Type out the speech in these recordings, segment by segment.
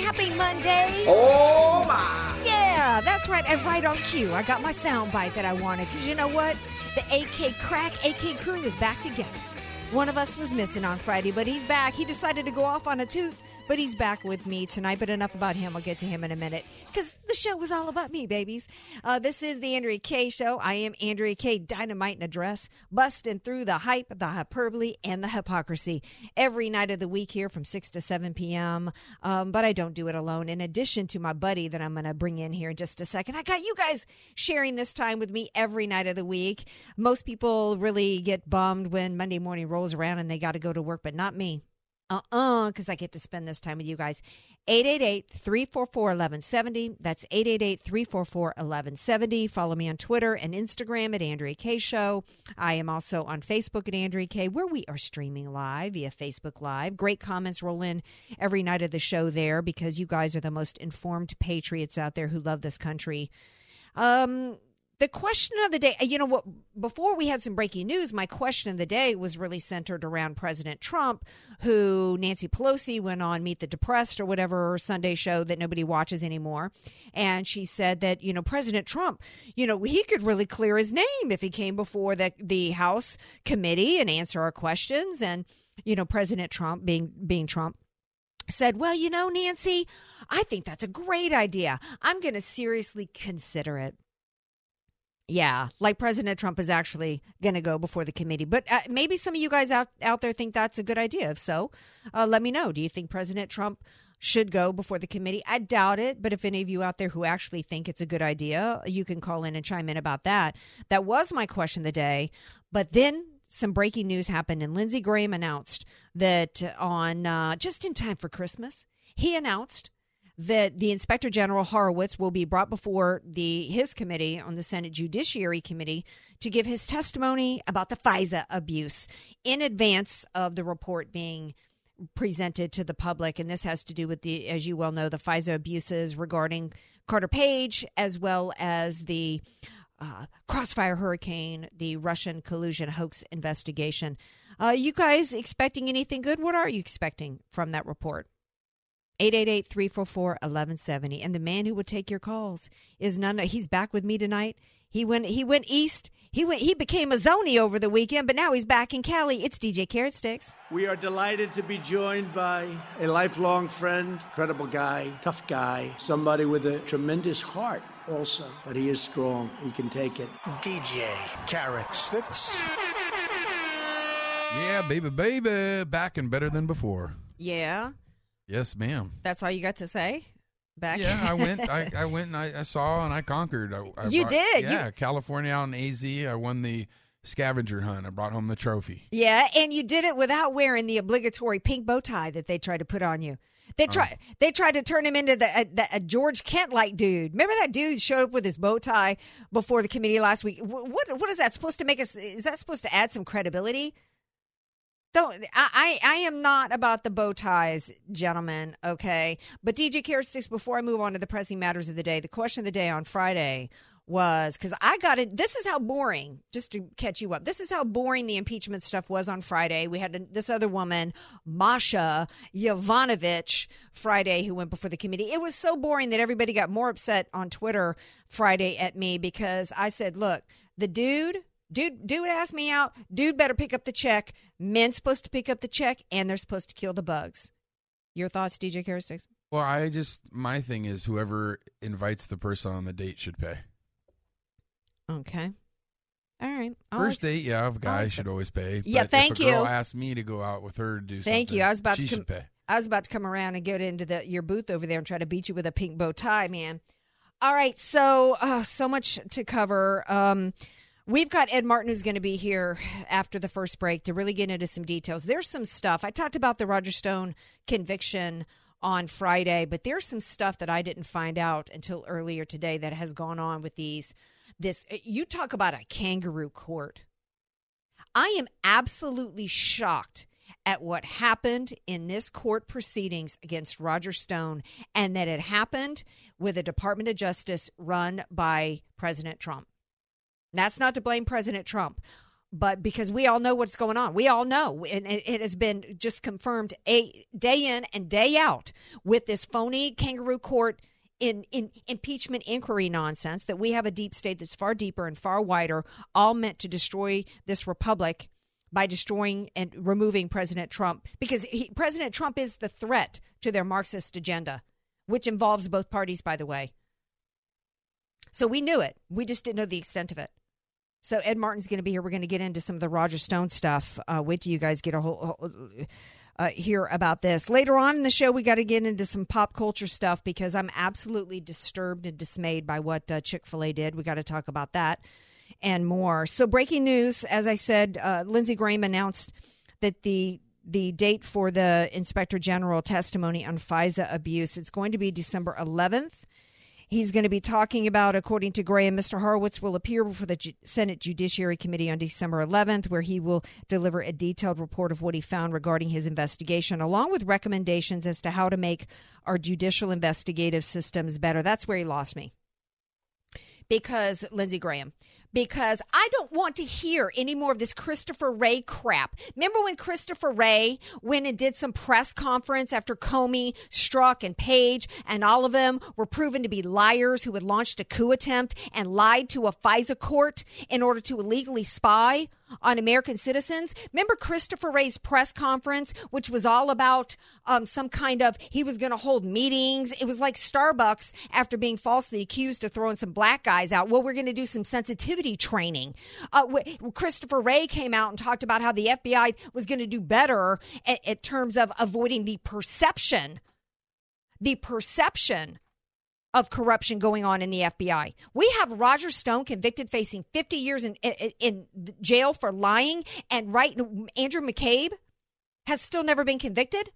Happy Monday. Oh my! Yeah, that's right. And right on cue, I got my sound bite that I wanted. Because you know what? The AK Crack AK crew is back together. One of us was missing on Friday, but he's back. He decided to go off on a toot, but he's back with me tonight. But enough about him. I'll get to him in a minute because the show was all about me, babies. Uh, this is the Andrea Kaye show. I am Andrea Kaye, dynamite in a dress, busting through the hype, the hyperbole, and the hypocrisy every night of the week here from 6 to 7 p.m. Um, but I don't do it alone. In addition to my buddy that I'm going to bring in here in just a second, I got you guys sharing this time with me every night of the week. Most people really get bummed when Monday morning rolls around and they got to go to work, but not me. Uh uh because I get to spend this time with you guys. 888 344 1170. That's 888 344 1170. Follow me on Twitter and Instagram at Andrea Kaye Show. I am also on Facebook at Andrea Kaye, where we are streaming live via Facebook Live. Great comments roll in every night of the show there because you guys are the most informed patriots out there who love this country. Um, the question of the day, you know what, before we had some breaking news, my question of the day was really centered around President Trump, who Nancy Pelosi went on Meet the Depressed or whatever Sunday show that nobody watches anymore. And she said that, you know, President Trump, you know, he could really clear his name if he came before the, the House committee and answer our questions. And, you know, President Trump being, being Trump, said, Well, you know, Nancy, I think that's a great idea. I'm going to seriously consider it. Yeah, like President Trump is actually going to go before the committee. But uh, maybe some of you guys out, out there think that's a good idea. If so, uh, let me know. Do you think President Trump should go before the committee? I doubt it. But if any of you out there who actually think it's a good idea, you can call in and chime in about that. That was my question of the day. But then some breaking news happened, and Lindsey Graham announced that on uh, just in time for Christmas, he announced that the Inspector General Horowitz will be brought before the his committee on the Senate Judiciary Committee to give his testimony about the FISA abuse in advance of the report being presented to the public and this has to do with the as you well know the FISA abuses regarding Carter Page as well as the uh, Crossfire Hurricane, the Russian collusion hoax investigation. Uh, you guys expecting anything good? What are you expecting from that report? 888-344-1170 and the man who will take your calls is none he's back with me tonight he went he went east he went he became a zony over the weekend but now he's back in cali it's dj carrot sticks We are delighted to be joined by a lifelong friend, incredible guy, tough guy, somebody with a tremendous heart also, but he is strong. He can take it. DJ Carrot Sticks. Yeah, baby, baby, back and better than before. yeah Yes, ma'am. that's all you got to say back Yeah, I went. I, I went and I, I saw and I conquered. I, I You brought- did, you- Yeah, California out in AZ. I won the scavenger hunt. I brought home the trophy. Yeah, and you did it without wearing the obligatory pink bow tie that they tried to put on you. They oh. tried. They tried to turn him into the, a, the a George Kent like dude. Remember that dude showed up with his bow tie before the committee last week. Wh- What what is that supposed to make us? Is that supposed to add some credibility? Don't I, I am not about the bow ties, gentlemen. Okay, but DJ Carrot Sticks. Before I move on to the pressing matters of the day, the question of the day on Friday was because I got it. This is how boring. Just to catch you up, this is how boring the impeachment stuff was on Friday. We had this other woman, Masha Yovanovitch, Friday, who went before the committee. It was so boring that everybody got more upset on Twitter Friday at me because I said, "Look, the dude." Dude, dude asked me out. Dude better pick up the check. Men's supposed to pick up the check, and they're supposed to kill the bugs. Your thoughts, DJ Carrot Sticks? Well, I just my thing is whoever invites the person on the date should pay. Okay. All right. I'll First ex- date, yeah, a guy should always pay. Yeah, thank if a girl you. asked me to go out with her to do something. Thank you. I was about she to come, pay. I was about to come around and get into the your booth over there and try to beat you with a pink bow tie, man. All right, so uh, so much to cover. Um, we've got Ed Martin who's going to be here after the first break to really get into some details. There's some stuff I talked about the Roger Stone conviction on Friday, but there's some stuff that I didn't find out until earlier today that has gone on with these. This eh, you talk about a kangaroo court. I am absolutely shocked at what happened in this court proceedings against Roger Stone and that it happened with a Department of Justice run by President Trump. That's not to blame President Trump, but because we all know what's going on. We all know, and it has been just confirmed a day in and day out with this phony kangaroo court in, in impeachment inquiry nonsense that we have a deep state that's far deeper and far wider, all meant to destroy this republic by destroying and removing President Trump because he, President Trump is the threat to their Marxist agenda, which involves both parties, by the way. So we knew it. We just didn't know the extent of it. So Ed Martin's going to be here. We're going to get into some of the Roger Stone stuff. Uh, wait till you guys get a whole. Uh, hear about this later on in the show. We got to get into some pop culture stuff because I'm absolutely disturbed and dismayed by what uh, Chick Fil A did. We got to talk about that and more. So, breaking news, as I said, uh, Lindsey Graham announced that the the date for the inspector general testimony on FISA abuse it's going to be December 11th. He's going to be talking about, according to Graham, Mr. Horowitz will appear before the Senate Judiciary Committee on December 11th, where he will deliver a detailed report of what he found regarding his investigation, along with recommendations as to how to make our judicial investigative systems better. That's where he lost me. Because, Lindsey Graham, because I don't want to hear any more of this Christopher Wray crap. Remember when Christopher Wray went and did some press conference after Comey, Strzok, and Page, and all of them were proven to be liars who had launched a coup attempt and lied to a FISA court in order to illegally spy on American citizens. Remember Christopher Wray's press conference, which was all about um, some kind of, he was going to hold meetings. It was like Starbucks after being falsely accused of throwing some black guys out. Well, we're going to do some sensitivity training. Uh, Christopher Wray came out and talked about how the FBI was going to do better in terms of avoiding the perception, the perception of corruption going on in the FBI. We have Roger Stone convicted, facing 50 years in, in, in jail for lying, and right Andrew McCabe has still never been convicted.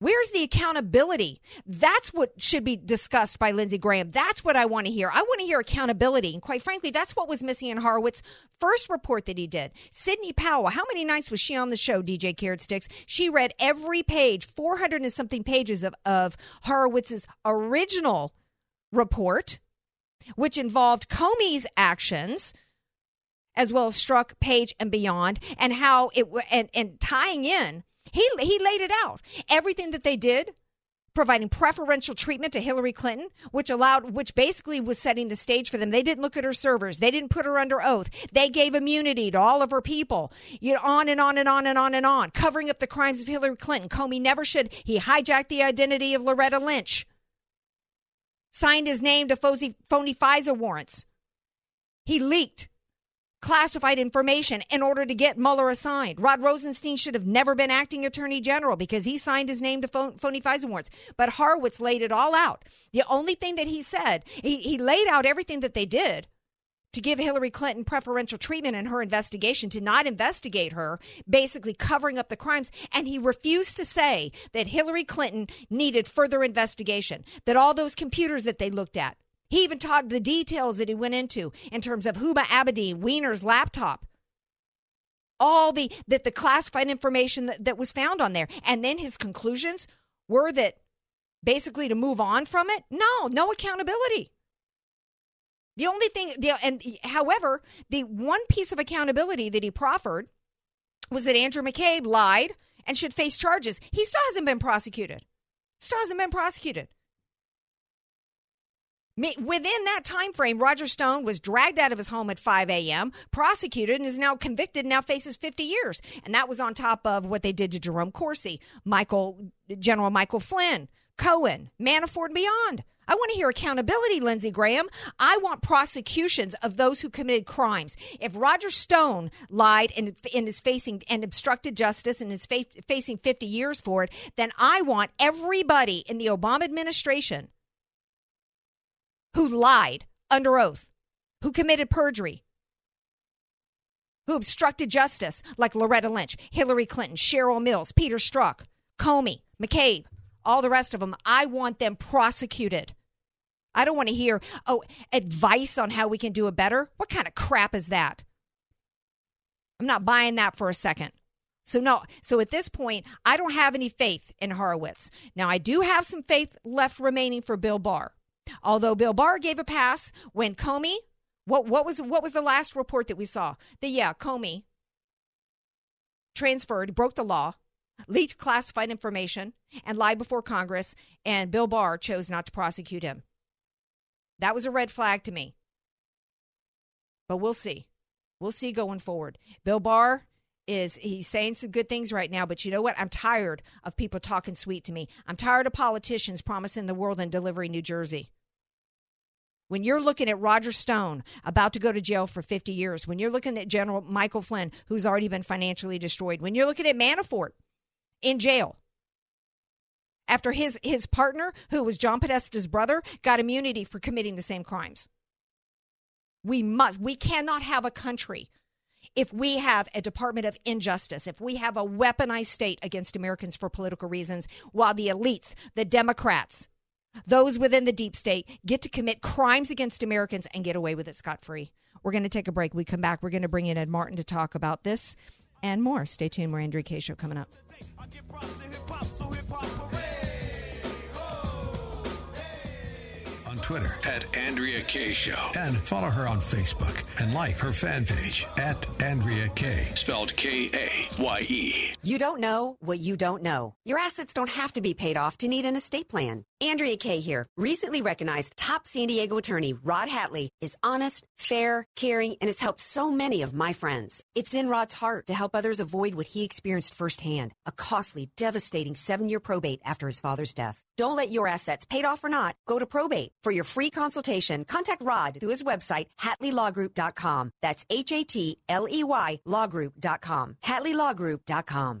Where's the accountability? That's what should be discussed by Lindsey Graham. That's what I want to hear. I want to hear accountability. And quite frankly, that's what was missing in Horowitz's first report that he did. Sidney Powell, how many nights was she on the show, DJ Carrot Sticks? She read every page, 400 and something pages of, of Horowitz's original report, which involved Comey's actions as well as Strzok, Page, and beyond, and how it and and tying in he, he laid it out. Everything that they did, providing preferential treatment to Hillary Clinton, which allowed, which basically was setting the stage for them. They didn't look at her servers. They didn't put her under oath. They gave immunity to all of her people. You know, on and on and on and on and on, covering up the crimes of Hillary Clinton. Comey never should. He hijacked the identity of Loretta Lynch, signed his name to phony FISA warrants. He leaked classified information in order to get Mueller assigned. Rod Rosenstein should have never been acting attorney general because he signed his name to phony FISA warrants. But Horowitz laid it all out. The only thing that he said, he, he laid out everything that they did to give Hillary Clinton preferential treatment in her investigation, to not investigate her, basically covering up the crimes. And he refused to say that Hillary Clinton needed further investigation, that all those computers that they looked at, he even talked the details that he went into in terms of Huma Abedin, Weiner's laptop, all the that the classified information that, that was found on there, and then his conclusions were that basically to move on from it. No, no accountability. The only thing, the, and however, the one piece of accountability that he proffered was that Andrew McCabe lied and should face charges. He still hasn't been prosecuted. Still hasn't been prosecuted. Within that time frame, Roger Stone was dragged out of his home at 5 a.m., prosecuted, and is now convicted. And now faces 50 years, and that was on top of what they did to Jerome Corsi, Michael General Michael Flynn, Cohen, Manafort, and beyond. I want to hear accountability, Lindsey Graham. I want prosecutions of those who committed crimes. If Roger Stone lied and, and is facing and obstructed justice and is fa- facing 50 years for it, then I want everybody in the Obama administration who lied under oath, who committed perjury, who obstructed justice, like Loretta Lynch, Hillary Clinton, Cheryl Mills, Peter Strzok, Comey, McCabe, All the rest of them, I want them prosecuted. I don't want to hear, oh, advice on how we can do it better. What kind of crap is that? I'm not buying that for a second. So no, so at this point, I don't have any faith in Horowitz. Now I do have some faith left remaining for Bill Barr. Although Bill Barr gave a pass when Comey, what what was what was the last report that we saw? That yeah, Comey transferred, broke the law, leaked classified information, and lied before Congress, and Bill Barr chose not to prosecute him. That was a red flag to me. But we'll see. We'll see going forward. Bill Barr is he's saying some good things right now, but you know what? I'm tired of people talking sweet to me. I'm tired of politicians promising the world and delivering New Jersey. When you're looking at Roger Stone about to go to jail for 50 years, when you're looking at General Michael Flynn, who's already been financially destroyed, when you're looking at Manafort in jail, after his his partner, who was John Podesta's brother, got immunity for committing the same crimes. We must we cannot have a country if we have a Department of Injustice, if we have a weaponized state against Americans for political reasons, while the elites, the Democrats, those within the deep state get to commit crimes against Americans and get away with it scot free. We're going to take a break. We come back. We're going to bring in Ed Martin to talk about this and more. Stay tuned. We're Andrea Kaye Show coming up. On Twitter at Andrea Kaye Show. and follow her on Facebook and like her fan page at Andrea Kaye. Spelled K A Y E. You don't know what you don't know. Your assets don't have to be paid off to need an estate plan. Andrea Kaye here. Recently recognized top San Diego attorney Rod Hatley is honest, fair, caring, and has helped so many of my friends. It's in Rod's heart to help others avoid what he experienced firsthand a costly, devastating seven year probate after his father's death. Don't let your assets, paid off or not, go to probate. For your free consultation, contact Rod through his website, HatleyLawGroup.com. That's H A T L E Y LawGroup.com. HatleyLawGroup.com.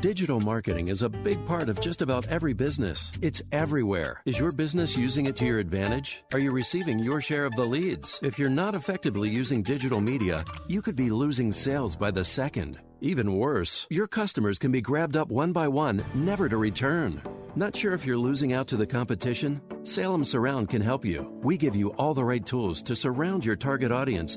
Digital marketing is a big part of just about every business. It's everywhere. Is your business using it to your advantage? Are you receiving your share of the leads? If you're not effectively using digital media, you could be losing sales by the second. Even worse, your customers can be grabbed up one by one, never to return. Not sure if you're losing out to the competition? Salem Surround can help you. We give you all the right tools to surround your target audience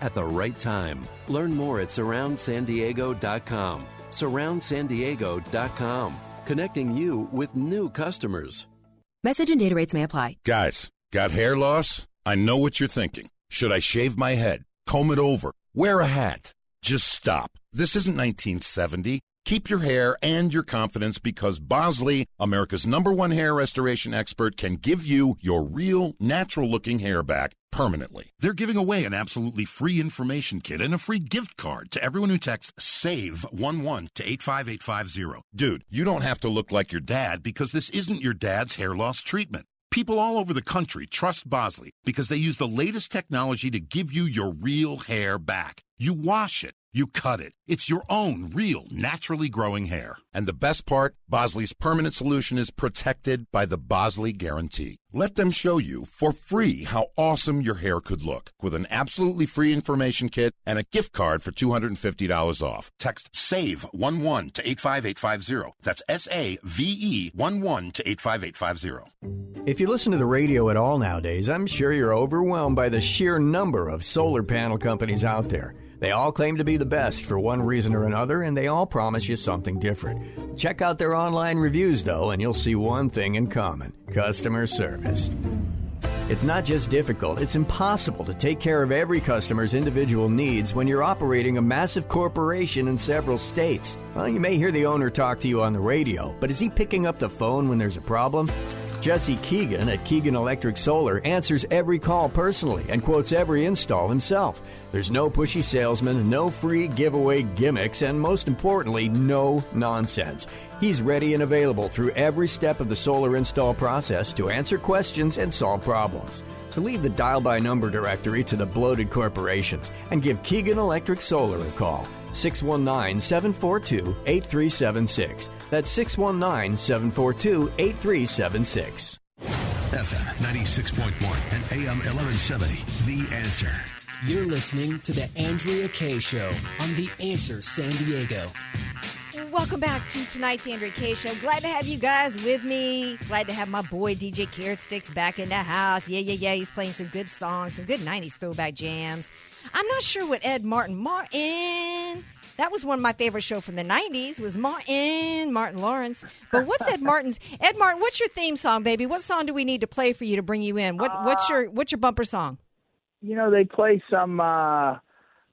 at the right time. Learn more at surroundsandiego.com. Surroundsandiego.com, connecting you with new customers. Message and data rates may apply. Guys, got hair loss? I know what you're thinking. Should I shave my head? Comb it over? Wear a hat? Just stop. This isn't 1970. Keep your hair and your confidence because Bosley, America's number one hair restoration expert, can give you your real, natural looking hair back permanently. They're giving away an absolutely free information kit and a free gift card to everyone who texts SAVE11 to 85850. Dude, you don't have to look like your dad because this isn't your dad's hair loss treatment. People all over the country trust Bosley because they use the latest technology to give you your real hair back. You wash it. You cut it. It's your own real, naturally growing hair. And the best part Bosley's permanent solution is protected by the Bosley Guarantee. Let them show you for free how awesome your hair could look with an absolutely free information kit and a gift card for $250 off. Text SAVE11 to 85850. That's S A V E 11 to 85850. If you listen to the radio at all nowadays, I'm sure you're overwhelmed by the sheer number of solar panel companies out there. They all claim to be the best for one reason or another, and they all promise you something different. Check out their online reviews, though, and you'll see one thing in common customer service. It's not just difficult, it's impossible to take care of every customer's individual needs when you're operating a massive corporation in several states. Well, you may hear the owner talk to you on the radio, but is he picking up the phone when there's a problem? Jesse Keegan at Keegan Electric Solar answers every call personally and quotes every install himself. There's no pushy salesman, no free giveaway gimmicks, and most importantly, no nonsense. He's ready and available through every step of the solar install process to answer questions and solve problems. So leave the dial by number directory to the bloated corporations and give Keegan Electric Solar a call. 619 742 8376. That's 619 742 8376. FM 96.1 and AM 1170. The answer. You're listening to The Andrea Kaye Show on The Answer San Diego. Welcome back to tonight's Andrea Kaye Show. Glad to have you guys with me. Glad to have my boy DJ Carrot Sticks back in the house. Yeah, yeah, yeah. He's playing some good songs, some good 90s throwback jams. I'm not sure what Ed Martin Martin. That was one of my favorite show from the 90s was Martin, Martin Lawrence. But what's Ed Martin's Ed Martin, what's your theme song, baby? What song do we need to play for you to bring you in? What what's your what's your bumper song? you know, they play some uh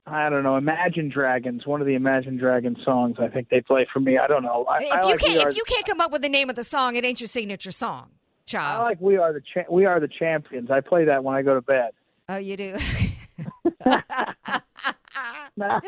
I don't know, Imagine Dragons, one of the Imagine Dragons songs I think they play for me. I don't know. I, If I you like can't are, if you can't come up with the name of the song, it ain't your signature song, child. I like We Are the Cha- We Are the Champions. I play that when I go to bed. Oh, you do. Nah,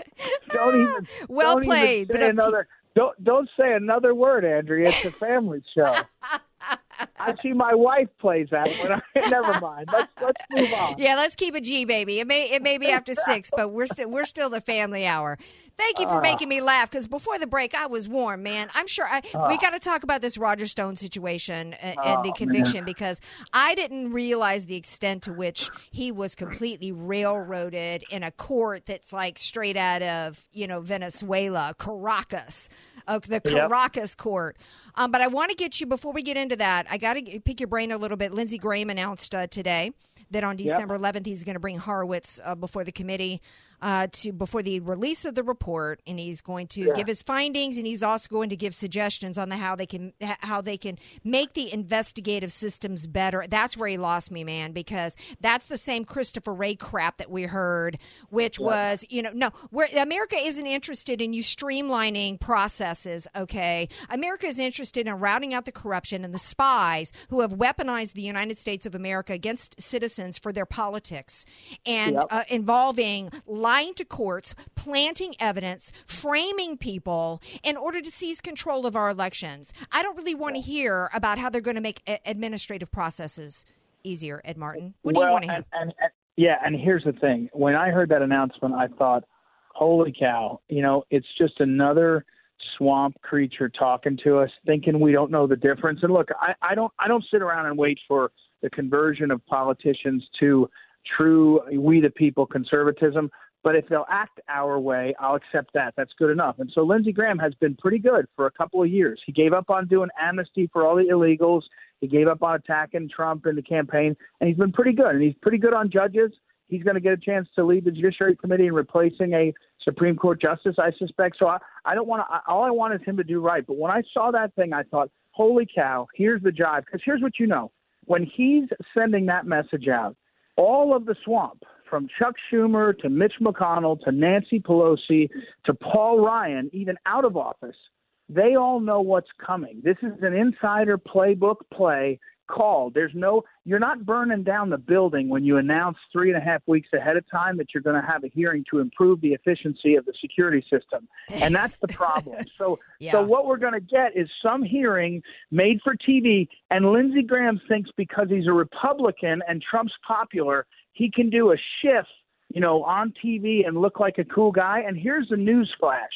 don't even Well don't even played, say but up to- another don't don't say another word, Andrea. It's a family show. I see my wife plays that when I never mind. Let's let's move on. Yeah, let's keep it G, baby. It may it may be after six, but we're still we're still the family hour. Thank you for Ah. making me laugh because before the break I was warm, man. I'm sure I, we Ah. got to talk about this Roger Stone situation and, Oh, and the conviction man. because I didn't realize the extent to which he was completely railroaded in a court that's like straight out of you know Venezuela, Caracas, uh, the Yep. Caracas court. Um, but I want to get you before we get into that. I got to pick your brain a little bit. Lindsey Graham announced uh, today that on Yep. December 11th he's going to bring Horowitz uh, before the committee uh, to before the release of the report, and he's going to Yeah. give his findings, and he's also going to give suggestions on the how they can how they can make the investigative systems better. That's where he lost me, man, because that's the same Christopher Wray crap that we heard, which Yeah. was you know no, where America isn't interested in you streamlining processes. Okay, America is interested in routing out the corruption and the spies who have weaponized the United States of America against citizens for their politics and Yep. uh, involving lying to courts, planting evidence, framing people in order to seize control of our elections. I don't really want to hear about how they're going to make a- administrative processes easier, Ed Martin. What do well, you want to hear? and, and, and yeah, and here's the thing. When I heard that announcement, I thought, "Holy cow!" You know, it's just another swamp creature talking to us, thinking we don't know the difference. And look, I, I don't, I don't sit around and wait for the conversion of politicians to true we the people conservatism. But if they'll act our way, I'll accept that. That's good enough. And so Lindsey Graham has been pretty good for a couple of years. He gave up on doing amnesty for all the illegals. He gave up on attacking Trump in the campaign, and he's been pretty good. And he's pretty good on judges. He's going to get a chance to lead the Judiciary Committee in replacing a Supreme Court justice, I suspect. So I, I don't want to. All I want is him to do right. But when I saw that thing, I thought, "Holy cow! Here's the jive." Because here's what you know: when he's sending that message out, all of the swamp, from Chuck Schumer to Mitch McConnell to Nancy Pelosi to Paul Ryan, even out of office, they all know what's coming. This is an insider playbook play called. There's no, you're not burning down the building when you announce three and a half weeks ahead of time that you're going to have a hearing to improve the efficiency of the security system. And that's the problem. So, Yeah. so what we're going to get is some hearing made for TV. And Lindsey Graham thinks because he's a Republican and Trump's popular, he can do a shift, you know, on TV and look like a cool guy. And here's the news flash.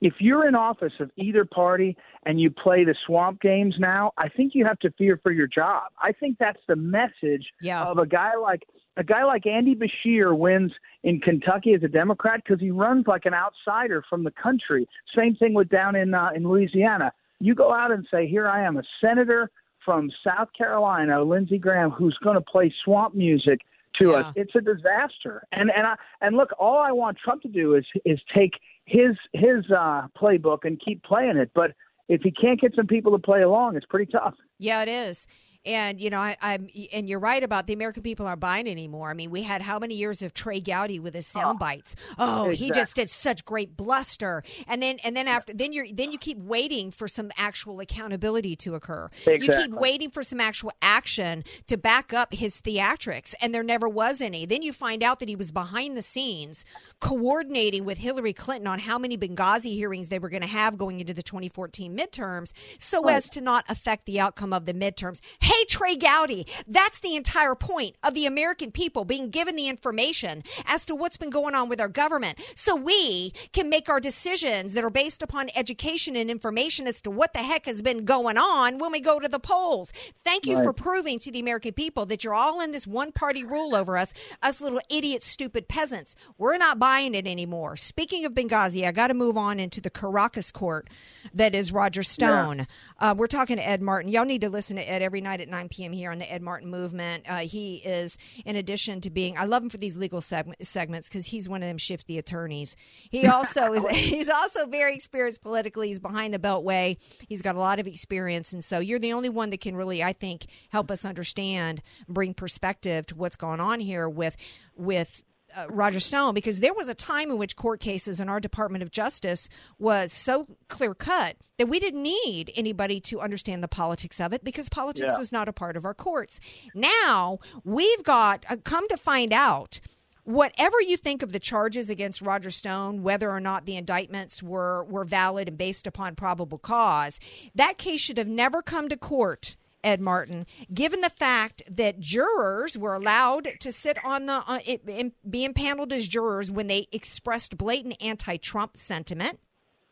If you're in office of either party and you play the swamp games now, I think you have to fear for your job. I think that's the message of a guy like a guy like Andy Beshear wins in Kentucky as a Democrat because he runs like an outsider from the country. Same thing with down in uh, in Louisiana. You go out and say, "Here I am, a senator from South Carolina, Lindsey Graham, who's going to play swamp music to us." It's a disaster. And and I and look, all I want Trump to do is is take his his uh, playbook and keep playing it. But if he can't get some people to play along, it's pretty tough. Yeah, it is. And you know, I, I'm and you're right about the American people aren't buying anymore. I mean, we had how many years of Trey Gowdy with his sound oh, bites? Oh, he just did such great bluster, and then and then after then you're then you keep waiting for some actual accountability to occur. You keep waiting for some actual action to back up his theatrics, and there never was any. Then you find out that he was behind the scenes coordinating with Hillary Clinton on how many Benghazi hearings they were going to have going into the 2014 midterms so as to not affect the outcome of the midterms. Hey, Trey Gowdy, that's the entire point of the American people being given the information as to what's been going on with our government so we can make our decisions that are based upon education and information as to what the heck has been going on when we go to the polls. Thank you Right. for proving to the American people that you're all in this one party rule over us, us little idiot, stupid peasants. We're not buying it anymore. Speaking of Benghazi, I got to move on into the Caracas court that is Roger Stone. Uh, we're talking to Ed Martin. Y'all need to listen to Ed every night at 9 p.m. here on the Ed Martin Movement. Uh, he is, in addition to being, I love him for these legal seg- segments because he's one of them shifty attorneys. He also is, he's also very experienced politically. He's behind the Beltway. He's got a lot of experience, and so you're the only one that can really, I think, help us understand, bring perspective to what's going on here with with uh, Roger Stone because there was a time in which court cases in our Department of Justice was so clear cut that we didn't need anybody to understand the politics of it because politics Yeah. was not a part of our courts. Now we've got uh, come to find out. Whatever you think of the charges against Roger Stone, whether or not the indictments were, were valid and based upon probable cause, that case should have never come to court Ed Martin, given the fact that jurors were allowed to sit on the uh, it, in, be impaneled as jurors when they expressed blatant anti-Trump sentiment.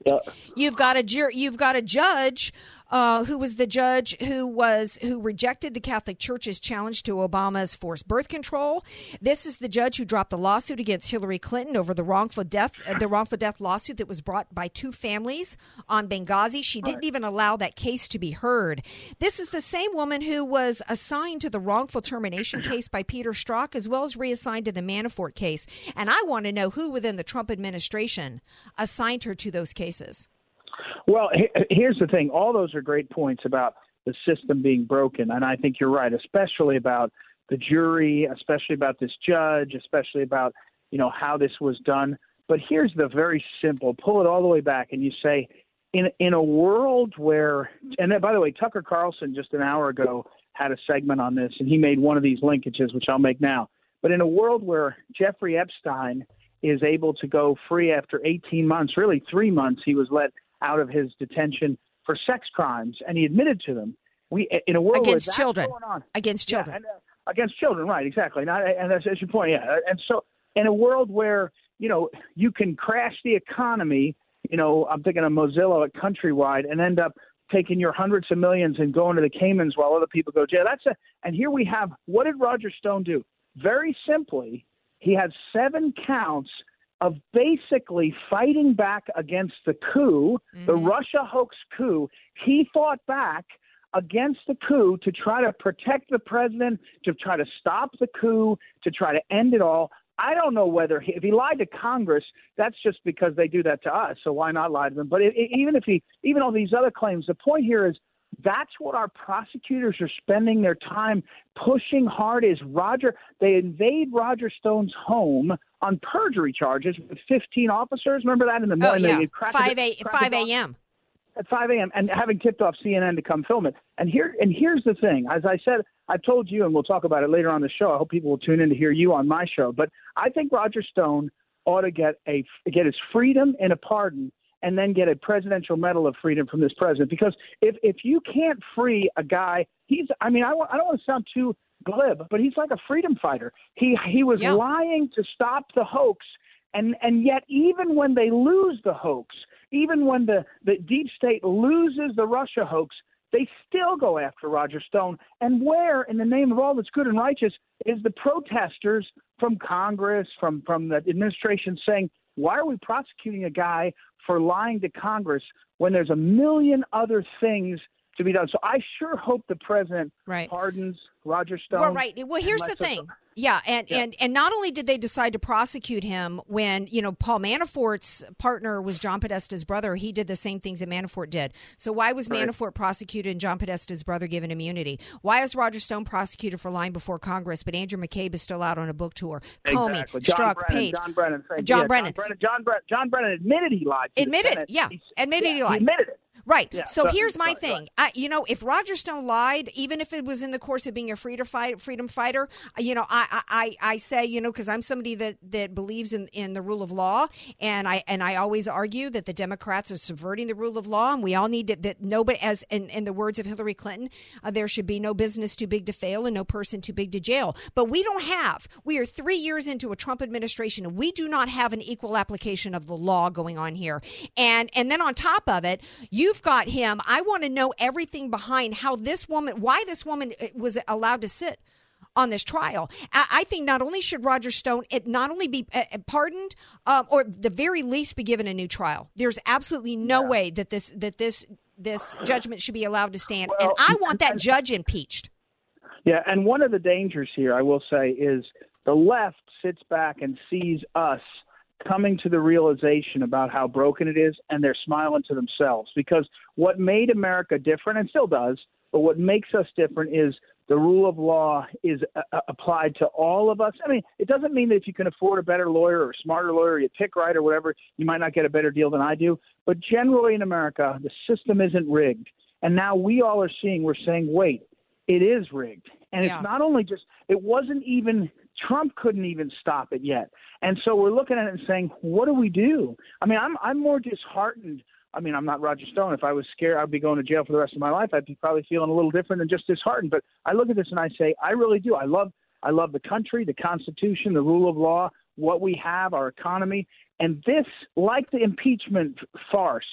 Yeah. You've got a jur- you've got a judge uh, who was the judge who was who rejected the Catholic Church's challenge to Obama's forced birth control. This is the judge who dropped the lawsuit against Hillary Clinton over the wrongful death uh, the wrongful death lawsuit that was brought by two families on Benghazi. She didn't even allow that case to be heard. This is the same woman who was assigned to the wrongful termination case by Peter Strzok as well as reassigned to the Manafort case. And I want to know who within the Trump administration assigned her to those cases. Well, he- here's the thing. All those are great points about the system being broken, and I think you're right, especially about the jury, especially about this judge, especially about you know how this was done. But here's the very simple: pull it all the way back, and you say, in in a world where, and by the way, Tucker Carlson just an hour ago had a segment on this, and he made one of these linkages, which I'll make now. But in a world where Jeffrey Epstein is able to go free after 18 months, really three months, he was let out of his detention for sex crimes, and he admitted to them. We in a world against that's children. going on, Against Yeah, children. and, uh, against children, right? Exactly. And, and that's, that's your point. Yeah. And so, in a world where you know you can crash the economy, you know, I'm thinking of Mozilo at Countrywide, and end up taking your hundreds of millions and going to the Caymans while other people go to jail. That's a. And here we have. What did Roger Stone do? Very simply, he had seven counts of basically fighting back against the coup, the mm-hmm. Russia hoax coup. He fought back against the coup to try to protect the president, to try to stop the coup, to try to end it all. I don't know whether he, if he lied to Congress, that's just because they do that to us. So why not lie to them? But it, it, even if he, even all these other claims, the point here is that's what our prosecutors are spending their time pushing hard. Is Roger? They invade Roger Stone's home on perjury charges with 15 officers. Remember that in the morning? Oh morning? yeah, five a cracked five a.m. at 5 a.m. and having tipped off CNN to come film it. And here and here's the thing. As I said, I've told you, and we'll talk about it later on the show. I hope people will tune in to hear you on my show. But I think Roger Stone ought to get a get his freedom and a pardon, and then get a presidential medal of freedom from this president. Because if if you can't free a guy, he's I mean I, I don't want to sound too glib, but he's like a freedom fighter. He he was Yeah. lying to stop the hoax, and and yet even when they lose the hoax, even when the the deep state loses the Russia hoax, they still go after Roger Stone. And where, in the name of all that's good and righteous, is the protesters from Congress, from from the administration saying, why are we prosecuting a guy for lying to Congress when there's a million other things to be done. So I sure hope the president right. pardons Roger Stone. Well, right. Well, here's the thing. Yeah, and, yeah. and and not only did they decide to prosecute him when you know Paul Manafort's partner was John Podesta's brother, he did the same things that Manafort did. So why was right. Manafort prosecuted and John Podesta's brother given immunity? Why is Roger Stone prosecuted for lying before Congress, but Andrew McCabe is still out on a book tour? Exactly. Comey, Strzok, Brennan, Page, John Brennan, John, yeah, Brennan. John Brennan, John Brennan, John Brennan admitted he lied. admitted, yeah, admitted yeah, he lied. He admitted it. Right. Yeah, so, here's my right, thing. right. I, you know, if Roger Stone lied, even if it was in the course of being a freedom fight, freedom fighter, you know, I, I, I say, you know, because I'm somebody that, that believes in, in the rule of law, and I and I always argue that the Democrats are subverting the rule of law, and we all need to, that nobody, as in, in the words of Hillary Clinton, uh, there should be no business too big to fail and no person too big to jail. But we don't have. We are three years into a Trump administration, and we do not have an equal application of the law going on here. And and then on top of it, you've got him. I want to know everything behind how this woman, why this woman uh, was allowed to sit on this trial. I think not only should Roger Stone it not only be uh, pardoned, um, or the very least be given a new trial. There's absolutely no yeah. way that this that this this judgment should be allowed to stand, well, and I want that judge impeached. Yeah, and one of the dangers here, I will say, is the left sits back and sees us coming to the realization about how broken it is and they're smiling to themselves because what made America different and still does, but what makes us different is the rule of law is uh, applied to all of us. I mean, it doesn't mean that if you can afford a better lawyer or a smarter lawyer, you pick right or whatever, you might not get a better deal than I do. But generally in America, the system isn't rigged. And now we all are seeing, we're saying, wait, it is rigged. And yeah. it's not only just, it wasn't even Trump couldn't even stop it yet. And so we're looking at it and saying, what do we do? I mean, I'm I'm more disheartened. I mean, I'm not Roger Stone. If I was scared, I'd be going to jail for the rest of my life. I'd be probably feeling a little different than just disheartened. But I look at this and I say, I really do. I love I love the country, the Constitution, the rule of law, what we have, our economy, and this, like the impeachment farce,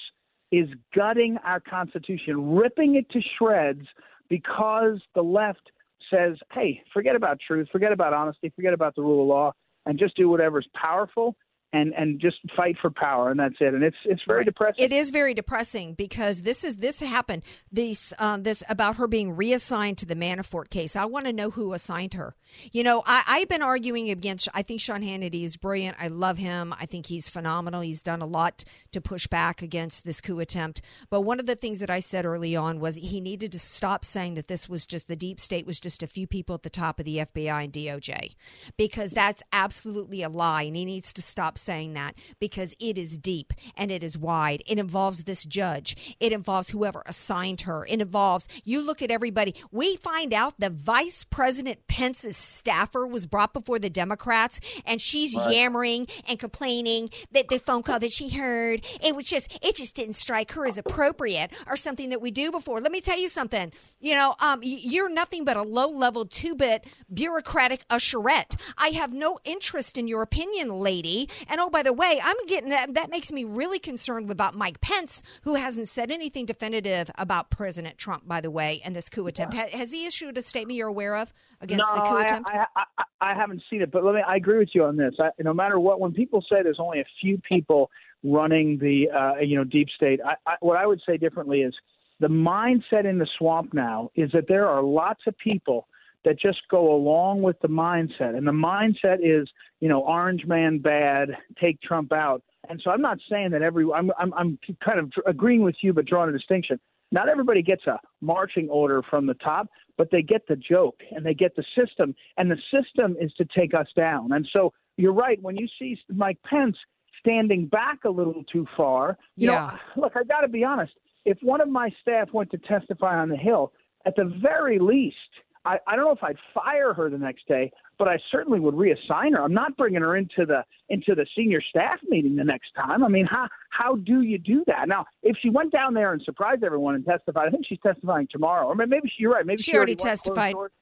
is gutting our Constitution, ripping it to shreds because the left says, hey, forget about truth, forget about honesty, forget about the rule of law, and just do whatever's powerful and and just fight for power and that's it. And it's it's very depressing. It is very depressing because this is this happened. This um, this about her being reassigned to the manafort case. I want to know who assigned her. You know I, i've been arguing against i think sean hannity is brilliant. I love him. I think he's phenomenal. He's done a lot to push back against this coup attempt. But one of the things that i said early on was he needed to stop saying that this was just the deep state was just a few people at the top of the fbi and doj because that's absolutely a lie and he needs to stop saying that because it is deep and it is wide. It involves this judge. It involves whoever assigned her. It involves, you look at everybody. We find out the Vice President Pence's staffer was brought before the Democrats and she's right. yammering and complaining that the phone call that she heard, it was just, it just didn't strike her as appropriate or something that we do before. Let me tell you something. You know, um, you're nothing but a low level two bit bureaucratic usherette. I have no interest in your opinion, lady. And oh, by the way, I'm getting that. That makes me really concerned about Mike Pence, who hasn't said anything definitive about President Trump, by the way, and this coup attempt. Yeah. Has he issued a statement you're aware of against no, the coup attempt? I, I, I, I haven't seen it, but let me. I agree with you on this. I, no matter what, when people say there's only a few people running the, uh, you know, deep state, I, I, what I would say differently is the mindset in the swamp now is that there are lots of people that just go along with the mindset. And the mindset is, you know, orange man bad, take Trump out. And so I'm not saying that every I'm I'm, I'm kind of agreeing with you, but drawing a distinction. Not everybody gets a marching order from the top, but they get the joke and they get the system, and the system is to take us down. And so you're right when you see Mike Pence standing back a little too far. You yeah. know, look, I got to be honest. If one of my staff went to testify on the Hill, at the very least, I, I don't know if I'd fire her the next day, but I certainly would reassign her. I'm not bringing her into the into the senior staff meeting the next time. I mean, how how do you do that? Now, if she went down there and surprised everyone and testified, I think she's testifying tomorrow. Or maybe she, you're right. Maybe she, she already, already testified. Closed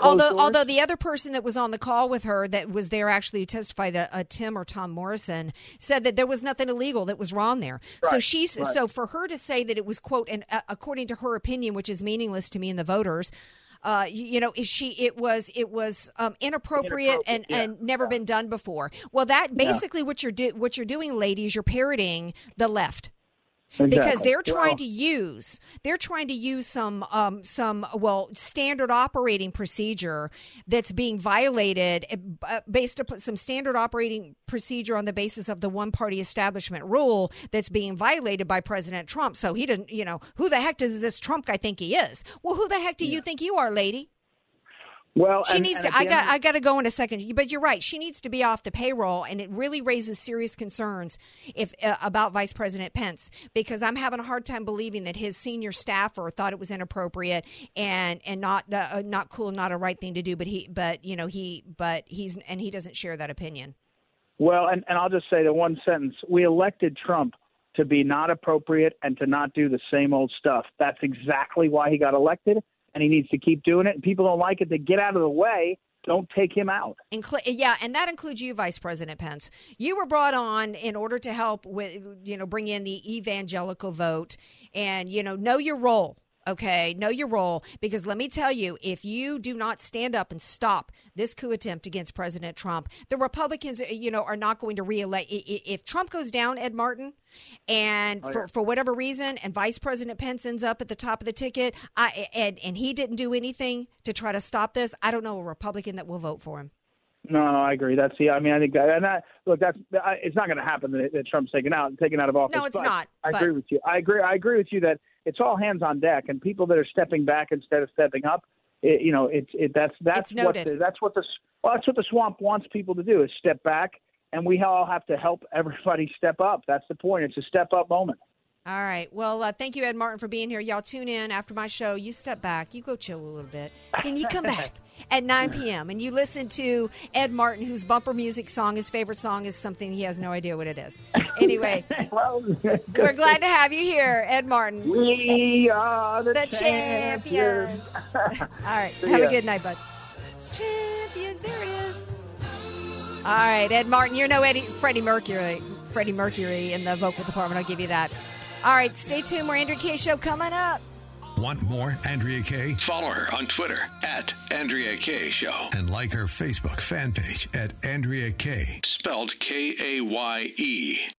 although doors? although the other person that was on the call with her that was there actually testified that uh, Tim or Tom Morrison said that there was nothing illegal that was wrong there. Right, so she's right. so for her to say that it was quote and uh, according to her opinion, which is meaningless to me and the voters. Uh, you, you know, is she? It was it was um, inappropriate, Inappropriate, and, yeah, and never yeah. been done before. Well, that Yeah. basically what you're do, what you're doing, ladies, you're parroting the left. Because they're trying Well- to use they're trying to use some um, some well standard operating procedure that's being violated uh, based upon some standard operating procedure on the basis of the one party establishment rule that's being violated by President Trump. So he didn't, you know, who the heck does this Trump guy think he is? Well, who the heck do you think you are, lady? Well, She and- needs and to. I got. I got to go in a second. But you're right. She needs to be off the payroll, and it really raises serious concerns if uh, about Vice President Pence because I'm having a hard time believing that his senior staffer thought it was inappropriate and and not uh, not cool, not a right thing to do. But he, but you know, he, but he's and he doesn't share that opinion. Well, and, and I'll just say the one sentence: we elected Trump to be not appropriate and to not do the same old stuff. That's exactly why he got elected, and he needs to keep doing it. And people don't like it; they get out of the way. Don't take him out. Inclu- yeah, and that includes you, Vice President Pence. You were brought on in order to help with, you know, bring in the evangelical vote, and you know, know your role. Okay, know your role because let me tell you, if you do not stand up and stop this coup attempt against President Trump, the Republicans, eh, you know, are not going to reelect. If Trump goes down, Ed Martin, and Oh, for, yeah. for whatever reason, and Vice President Pence ends up at the top of the ticket, I, and and he didn't do anything to try to stop this, I don't know a Republican that will vote for him. No, no, I agree. That's the. I mean, I think that, and that look, that's I, it's not going to happen that, that Trump's taken out, taken out of office. No, it's not, I agree with you. I agree. I agree with you that it's all hands on deck, and people that are stepping back instead of stepping up. It, you know, it's it. That's that's what the, that's what the well, that's what the swamp wants people to do is step back, and we all have to help everybody step up. That's the point. It's a step up moment. All right. Well, uh, thank you, Ed Martin, for being here. Y'all tune in after my show. You step back. You go chill a little bit. Then you come back at 9 p.m. and you listen to Ed Martin, whose bumper music song, his favorite song, is something he has no idea what it is. Anyway, we're glad to have you here, Ed Martin. We are the, champions. All right. See Have ya. a good night, bud. Champions. There it is. All right, Ed Martin. You're no Eddie, Freddie Mercury. Freddie Mercury in the vocal department. I'll give you that. All right, stay tuned. More Andrea Kaye. Show coming up. Want more Andrea Kaye? Follow her on Twitter at Andrea Kaye Show. And like her Facebook fan page at Andrea Kaye. Spelled K A Y E.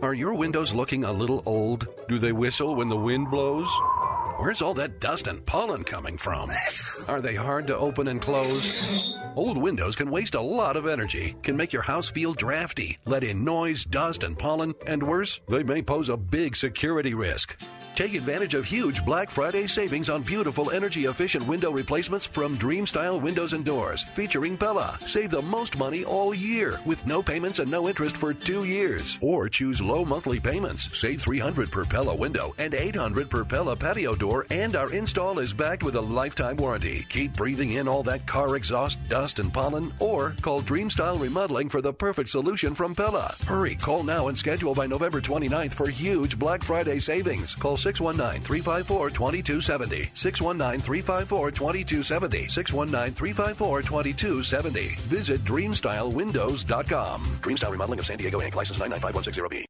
Are your windows looking a little old? Do they whistle when the wind blows? Where's all that dust and pollen coming from? Are they hard to open and close? Old windows can waste a lot of energy, can make your house feel drafty, let in noise, dust, and pollen, and worse, they may pose a big security risk. Take advantage of huge Black Friday savings on beautiful energy efficient window replacements from Dream Style Windows and Doors, featuring Pella. Save the most money all year with no payments and no interest for two years. Or choose low monthly payments. Save 300 per Pella window and 800 per Pella patio door, and our install is backed with a lifetime warranty. Keep breathing in all that car exhaust, dust, and pollen, or call Dream Style Remodeling for the perfect solution from Pella. Hurry, call now and schedule by November 29th for huge Black Friday savings. Call 619 354 2270. 619 354 2270. 619 354 2270. Visit DreamStyleWindows.com. Dreamstyle Remodeling of San Diego Inc. License 995160B.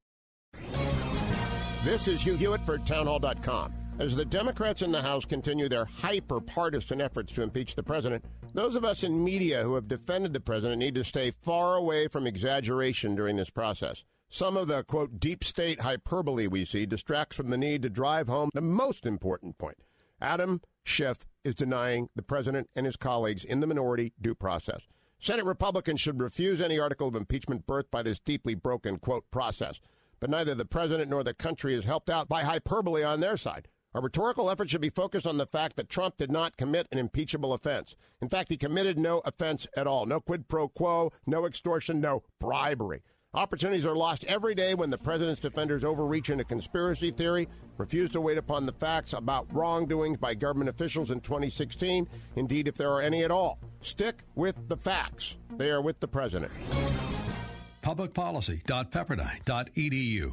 This is Hugh Hewitt for Townhall.com. As the Democrats in the House continue their hyper partisan efforts to impeach the president, those of us in media who have defended the president need to stay far away from exaggeration during this process. Some of the, quote, deep state hyperbole we see distracts from the need to drive home the most important point. Adam Schiff is denying the president and his colleagues in the minority due process. Senate Republicans should refuse any article of impeachment birthed by this deeply broken, quote, process. but neither the president nor the country is helped out by hyperbole on their side. Our rhetorical effort should be focused on the fact that Trump did not commit an impeachable offense. In fact, he committed no offense at all. No quid pro quo, no extortion, no bribery. Opportunities are lost every day when the president's defenders overreach into conspiracy theory, refuse to wait upon the facts about wrongdoings by government officials in 2016, indeed, if there are any at all. Stick with the facts. They are with the president. Publicpolicy.pepperdine.edu.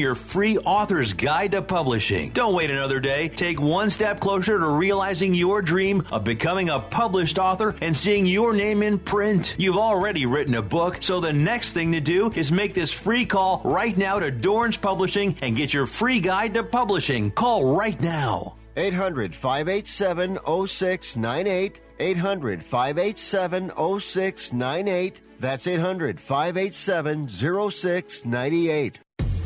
your free author's guide to publishing. Don't wait another day. Take one step closer to realizing your dream of becoming a published author and seeing your name in print. You've already written a book, so the next thing to do is make this free call right now to Dorrance Publishing and get your free guide to publishing. Call right now. 800 587 0698. 800 587 0698. That's 800 587 0698.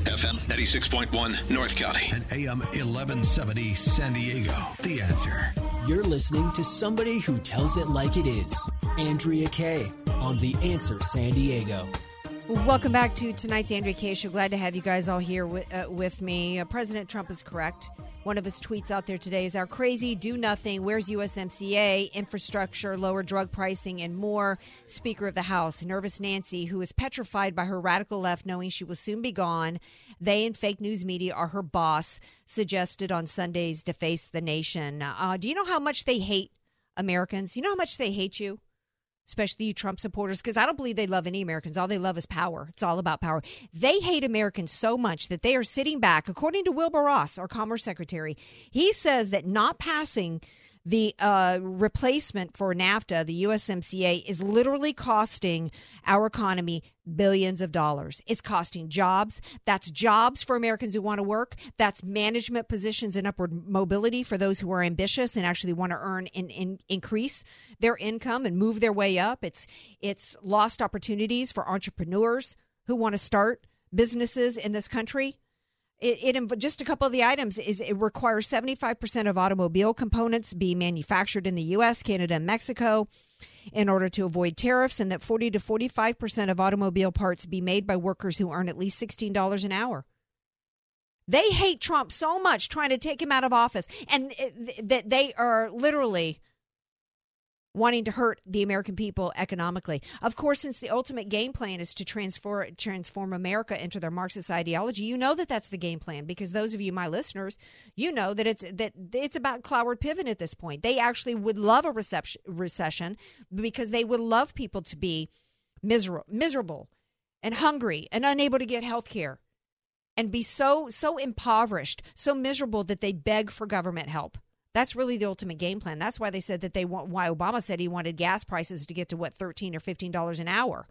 FM 96.1 North County. And AM 1170 San Diego. The answer. You're listening to somebody who tells it like it is. Andrea Kaye on The Answer San Diego. Welcome back to tonight's Andrea Kaye. Show. Glad to have you guys all here with, uh, with me. Uh, President Trump is correct. One of his tweets out there today is our crazy, do nothing, where's USMCA, infrastructure, lower drug pricing, and more. Speaker of the House, nervous Nancy, who is petrified by her radical left knowing she will soon be gone. They and fake news media are her boss, suggested on Sunday's Deface the Nation. Uh, do you know how much they hate Americans? You know how much they hate you? Especially you Trump supporters, because I don't believe they love any Americans. All they love is power. It's all about power. They hate Americans so much that they are sitting back. According to Wilbur Ross, our Commerce Secretary, he says that not passing the uh, replacement for NAFTA, the USMCA, is literally costing our economy billions of dollars. It's costing jobs. That's jobs for Americans who want to work. That's management positions and upward mobility for those who are ambitious and actually want to earn and, and increase their income and move their way up. It's it's lost opportunities for entrepreneurs who want to start businesses in this country. It, it, just a couple of the items is it requires 75% of automobile components be manufactured in the US, Canada, and Mexico in order to avoid tariffs and that 40 to 45% of automobile parts be made by workers who earn at least $16 an hour. They hate Trump so much trying to take him out of office and eh, that they are literally wanting to hurt the American people economically. Of course, since the ultimate game plan is to transform transform America into their Marxist ideology, you know that that's the game plan because those of you my listeners, you know that it's that it's about Cloward Piven at this point. They actually would love a reception, recession because they would love people to be miserable, miserable and hungry and unable to get health care and be so so impoverished, so miserable that they beg for government help. That's really the ultimate game plan. That's why they said that they want. Why Obama said he wanted gas prices to get to what thirteen or fifteen dollars an hour.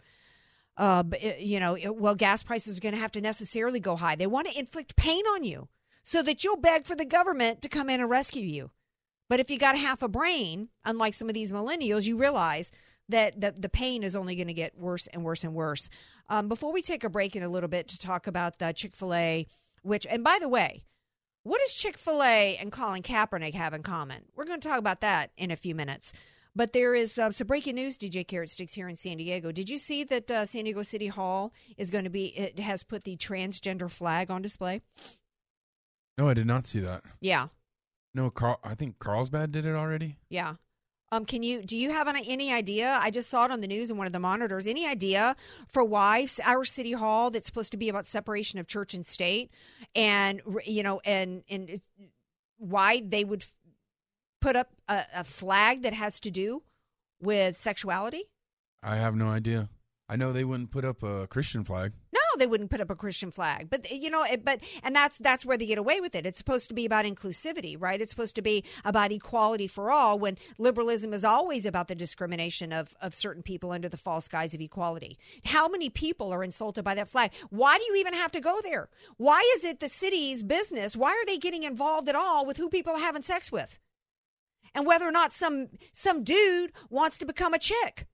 Uh, you know, well, gas prices are going to have to necessarily go high. They want to inflict pain on you so that you'll beg for the government to come in and rescue you. But if you got half a brain, unlike some of these millennials, you realize that the, the pain is only going to get worse and worse and worse. Um, before we take a break in a little bit to talk about the Chick fil A, which, and by the way, what does Chick fil A and Colin Kaepernick have in common? We're going to talk about that in a few minutes. But there is uh, some breaking news, DJ Carrot Sticks here in San Diego. Did you see that uh, San Diego City Hall is going to be, it has put the transgender flag on display? No, I did not see that. Yeah. No, Carl, I think Carlsbad did it already. Yeah. Um, can you do you have any, any idea? I just saw it on the news in one of the monitors. Any idea for why our city hall that's supposed to be about separation of church and state, and you know, and and why they would put up a, a flag that has to do with sexuality? I have no idea. I know they wouldn't put up a Christian flag. They wouldn't put up a Christian flag. But you know, it, but and that's that's where they get away with it. It's supposed to be about inclusivity, right? It's supposed to be about equality for all. When liberalism is always about the discrimination of of certain people under the false guise of equality. How many people are insulted by that flag? Why do you even have to go there? Why is it the city's business? Why are they getting involved at all with who people are having sex with? And whether or not some some dude wants to become a chick.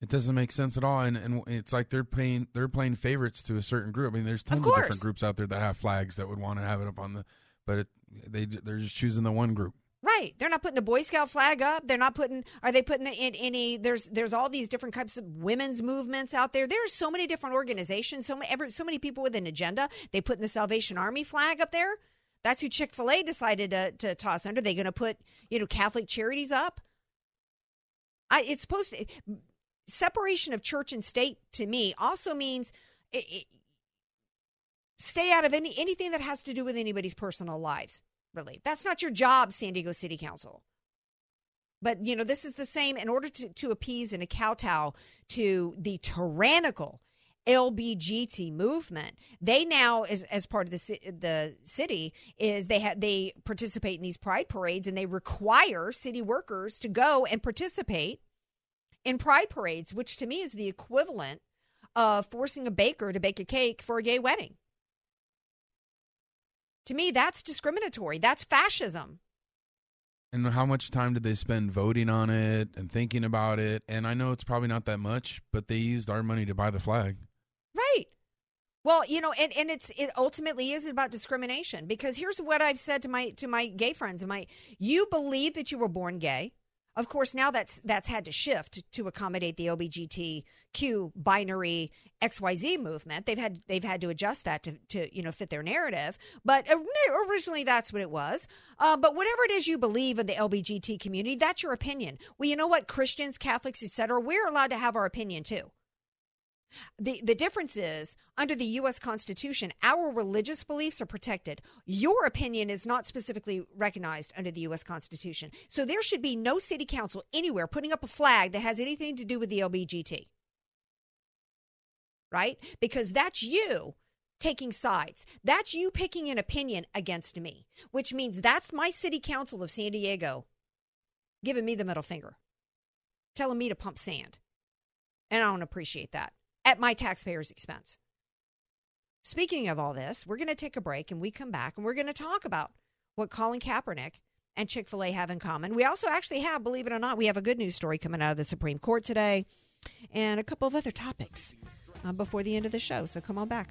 It doesn't make sense at all, and, and it's like they're playing they're playing favorites to a certain group. I mean, there's tons of, of different groups out there that have flags that would want to have it up on the, but it, they they're just choosing the one group. Right. They're not putting the Boy Scout flag up. They're not putting. Are they putting the, in any? There's there's all these different types of women's movements out there. There's so many different organizations. So many ever, so many people with an agenda. They putting the Salvation Army flag up there. That's who Chick Fil A decided to, to toss under. They going to put you know Catholic charities up. I, it's supposed to separation of church and state to me also means it, it, stay out of any anything that has to do with anybody's personal lives. Really, that's not your job, San Diego City Council. But you know, this is the same. In order to, to appease and a kowtow to the tyrannical LBGT movement, they now, as, as part of the the city, is they have they participate in these pride parades and they require city workers to go and participate in pride parades, which to me is the equivalent of forcing a baker to bake a cake for a gay wedding. To me, that's discriminatory. That's fascism. And how much time did they spend voting on it and thinking about it? And I know it's probably not that much, but they used our money to buy the flag. Right. Well, you know, and, and it's it ultimately is about discrimination because here's what I've said to my to my gay friends. and My you believe that you were born gay. Of course, now that's that's had to shift to accommodate the LGBTQ binary XYZ movement. They've had they've had to adjust that to, to you know fit their narrative. But originally, that's what it was. Uh, but whatever it is you believe in the LGBT community, that's your opinion. Well, you know what? Christians, Catholics, etc. We're allowed to have our opinion too. The the difference is under the US Constitution, our religious beliefs are protected. Your opinion is not specifically recognized under the US Constitution. So there should be no city council anywhere putting up a flag that has anything to do with the LBGT. Right? Because that's you taking sides. That's you picking an opinion against me, which means that's my city council of San Diego giving me the middle finger, telling me to pump sand. And I don't appreciate that at my taxpayers' expense. Speaking of all this, we're going to take a break and we come back and we're going to talk about what Colin Kaepernick and Chick fil A have in common. We also actually have, believe it or not, we have a good news story coming out of the Supreme Court today and a couple of other topics uh, before the end of the show. So come on back.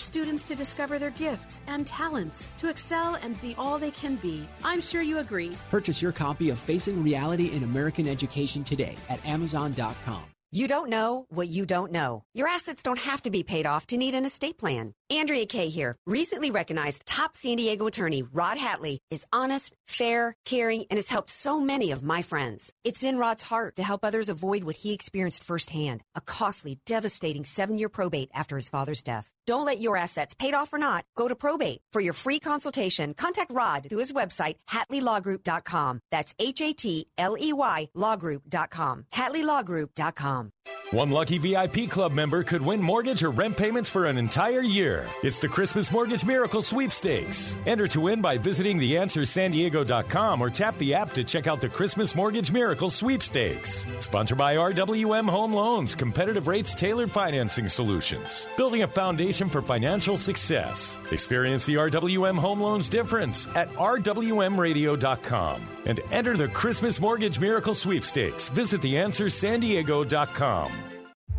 students to discover their gifts and talents, to excel and be all they can be. I'm sure you agree. Purchase your copy of Facing Reality in American Education today at Amazon.com. You don't know what you don't know. Your assets don't have to be paid off to need an estate plan. Andrea Kaye here. Recently recognized top San Diego attorney Rod Hatley is honest, fair, caring, and has helped so many of my friends. It's in Rod's heart to help others avoid what he experienced firsthand a costly, devastating seven year probate after his father's death. Don't let your assets, paid off or not, go to probate. For your free consultation, contact Rod through his website, HatleyLawGroup.com. That's H A T L E Y LawGroup.com. HatleyLawGroup.com. One lucky VIP club member could win mortgage or rent payments for an entire year. It's the Christmas Mortgage Miracle Sweepstakes. Enter to win by visiting theanswersandiego.com or tap the app to check out the Christmas Mortgage Miracle Sweepstakes. Sponsored by RWM Home Loans, competitive rates, tailored financing solutions. Building a foundation for financial success. Experience the RWM Home Loans difference at RWMRadio.com and enter the Christmas Mortgage Miracle Sweepstakes. Visit theanswersandiego.com.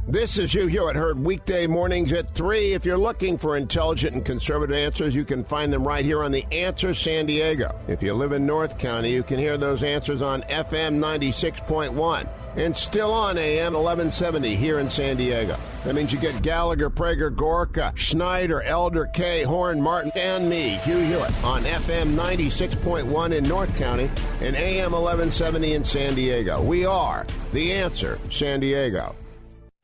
This is Hugh Hewitt, heard weekday mornings at 3. If you're looking for intelligent and conservative answers, you can find them right here on The Answer San Diego. If you live in North County, you can hear those answers on FM 96.1 and still on AM 1170 here in San Diego. That means you get Gallagher, Prager, Gorka, Schneider, Elder, Kaye, Horn, Martin, and me, Hugh Hewitt, on FM 96.1 in North County and AM 1170 in San Diego. We are The Answer San Diego.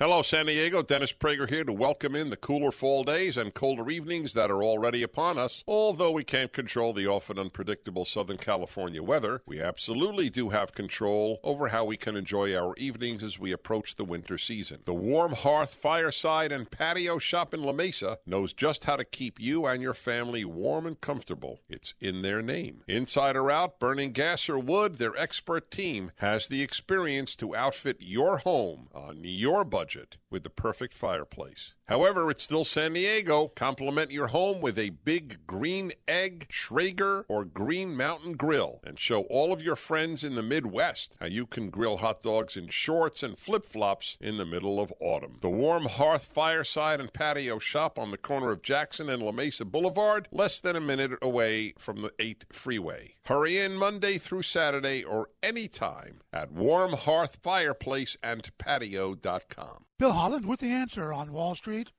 Hello, San Diego. Dennis Prager here to welcome in the cooler fall days and colder evenings that are already upon us. Although we can't control the often unpredictable Southern California weather, we absolutely do have control over how we can enjoy our evenings as we approach the winter season. The warm hearth, fireside, and patio shop in La Mesa knows just how to keep you and your family warm and comfortable. It's in their name. Inside or out, burning gas or wood, their expert team has the experience to outfit your home on your budget budget with the perfect fireplace. However, it's still San Diego. Complement your home with a big green egg, Traeger or Green Mountain grill and show all of your friends in the Midwest how you can grill hot dogs in shorts and flip flops in the middle of autumn. The warm hearth, fireside, and patio shop on the corner of Jackson and La Mesa Boulevard, less than a minute away from the 8 freeway. Hurry in Monday through Saturday or anytime at Warm Hearth Fireplace and Patio.com. Bill Holland with the answer on Wall Street.